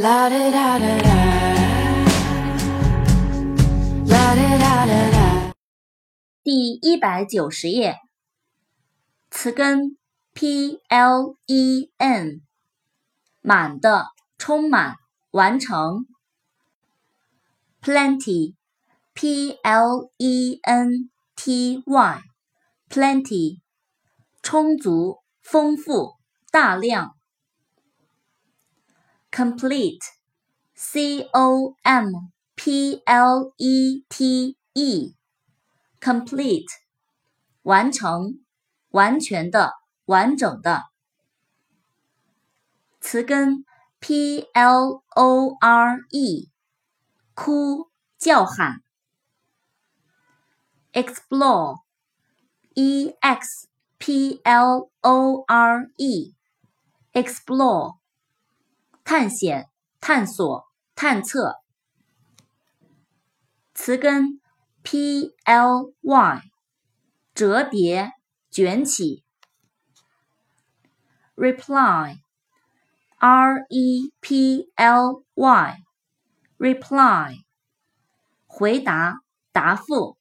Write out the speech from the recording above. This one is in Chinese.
La da da da da. La da da da da. 第一百九十页，词根 p l e n，满的，充满，完成。plenty，p l e n t y，plenty，充足，丰富，大量。complete，c o m p l e t e，complete，完成，完全的，完整的。词根 p l o r e，哭，叫喊。explore，e x p l o r e，explore。 探险、探索、探测。词根 p l y，折叠、卷起。reply，r e p l y，reply，回答、答复。